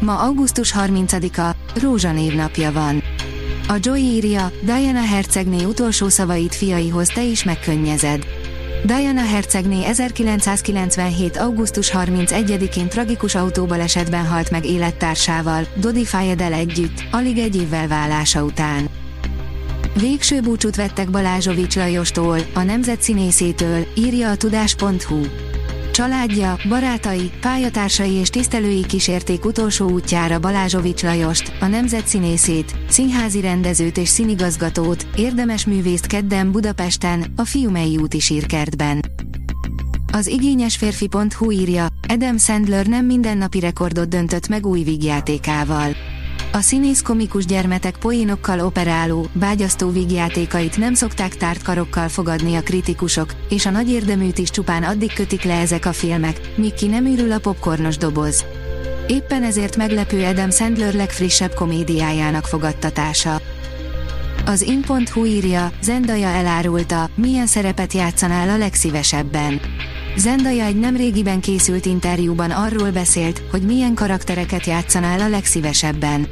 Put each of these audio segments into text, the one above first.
Ma augusztus 30-a, Rózsa névnapja van. A Joy írja, Diana hercegné utolsó szavait fiaihoz te is megkönnyezed. Diana hercegné 1997. augusztus 31-én tragikus autóbalesetben halt meg élettársával, Dodi Fayedel együtt, alig egy évvel válása után. Végső búcsút vettek Balázsovics Lajostól, a nemzet színészétől, írja a tudás.hu. Családja, barátai, pályatársai és tisztelői kísérték utolsó útjára Balázsovics Lajost, a nemzet színészét, színházi rendezőt és színigazgatót, érdemes művészt kedden Budapesten, a Fiumei úti sírkertben. Az igényes férfi.hu írja, Adam Sandler nem mindennapi rekordot döntött meg új vígjátékával. A színész komikus gyermetek poénokkal operáló, bágyasztó vígjátékait nem szokták tárt karokkal fogadni a kritikusok, és a nagy érdeműt is csupán addig kötik le ezek a filmek, míg ki nem ürül a popcornos doboz. Éppen ezért meglepő Adam Sandler legfrissebb komédiájának fogadtatása. Az in.hu írja, Zendaya elárulta, milyen szerepet játszanál a legszívesebben. Zendaya egy nemrégiben készült interjúban arról beszélt, hogy milyen karaktereket játszanál a legszívesebben.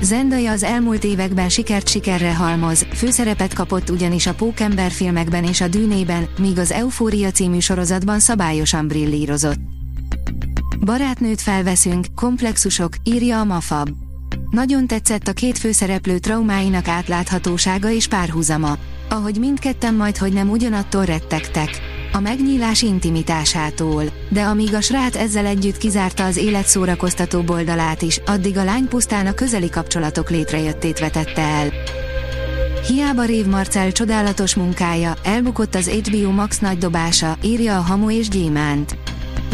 Zendaya az elmúlt években sikert sikerre halmoz, főszerepet kapott ugyanis a Pókember filmekben és a Dűnében, míg az Eufória című sorozatban szabályosan brillírozott. Barátnőt felveszünk, komplexusok, írja a Mafab. Nagyon tetszett a két főszereplő traumáinak átláthatósága és párhuzama. Ahogy mindketten majd hogy nem ugyanattól rettegtek a megnyílás intimitásától, de amíg a srác ezzel együtt kizárta az élet szórakoztató oldalát is, addig a lány pusztán a közeli kapcsolatok létrejöttét vetette el. Hiába Rév Marcel csodálatos munkája, elbukott az HBO Max nagy dobása, írja a Hamu és Gyémánt.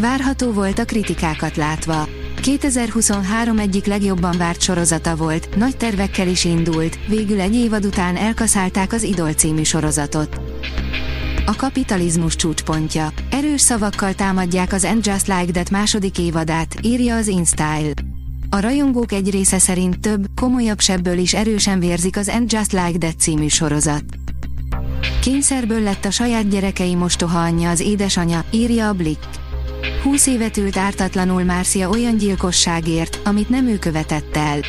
Várható volt a kritikákat látva. 2023 egyik legjobban várt sorozata volt, nagy tervekkel is indult, végül egy évad után elkaszálták az Idol című sorozatot. A kapitalizmus csúcspontja. Erős szavakkal támadják az And Just Like That második évadát, írja az InStyle. A rajongók egy része szerint több, komolyabb sebből is erősen vérzik az And Just Like That című sorozat. Kényszerből lett a saját gyerekei mostoha anyja az édesanya, írja a Blick. 20 évet ült ártatlanul Márcia olyan gyilkosságért, amit nem ő követett el.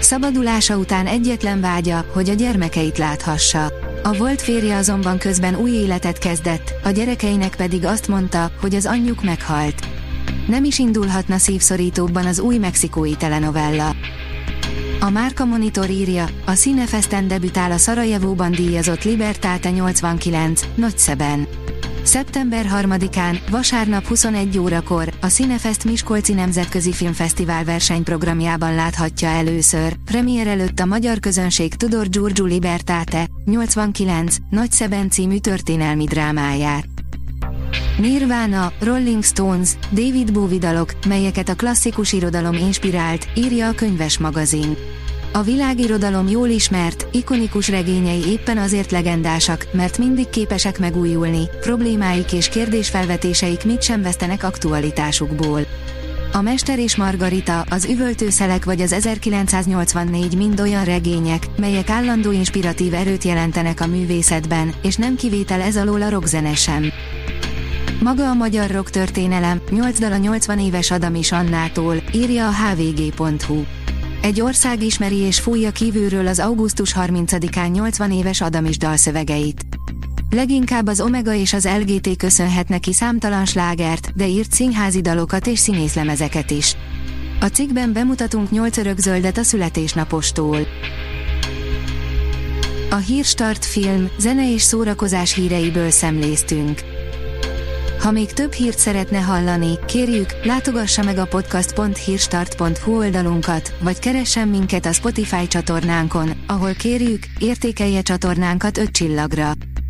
Szabadulása után egyetlen vágya, hogy a gyermekeit láthassa. A volt férje azonban közben új életet kezdett, a gyerekeinek pedig azt mondta, hogy az anyjuk meghalt. Nem is indulhatna szívszorítóbban az új mexikói telenovella. A Márka Monitor írja, a Cinefesten debütál a Szarajevóban díjazott Libertáte 89, Nagyszeben. Szeptember 3-án, vasárnap 21 órakor, a Cinefest Miskolci Nemzetközi Filmfesztivál versenyprogramjában láthatja először, premier előtt a magyar közönség Tudor Giorgio Libertate, 89, Nagyszeben című történelmi drámáját. Nirvana, Rolling Stones, David Bowie dalok, melyeket a klasszikus irodalom inspirált, írja a könyves magazin. A világirodalom jól ismert, ikonikus regényei éppen azért legendásak, mert mindig képesek megújulni, problémáik és kérdésfelvetéseik mit sem vesztenek aktualitásukból. A Mester és Margarita, az Üvöltőszelek vagy az 1984 mind olyan regények, melyek állandó inspiratív erőt jelentenek a művészetben, és nem kivétel ez alól a rockzene sem. Maga a magyar rock történelem, 8 dal a 80 éves Adamis Annától, írja a hvg.hu. Egy ország ismeri és fújja kívülről az augusztus 30-án 80 éves Adamis dalszövegeit. Leginkább az Omega és az LGT köszönhet neki számtalan slágert, de írt színházi dalokat és színészlemezeket is. A cikkben bemutatunk 8 örökzöldet a születésnapostól. A Hírstart film, zene és szórakozás híreiből szemléztünk. Ha még több hírt szeretne hallani, kérjük, látogassa meg a podcast.hírstart.hu oldalunkat, vagy keressen minket a Spotify csatornánkon, ahol kérjük, értékelje csatornánkat 5 csillagra.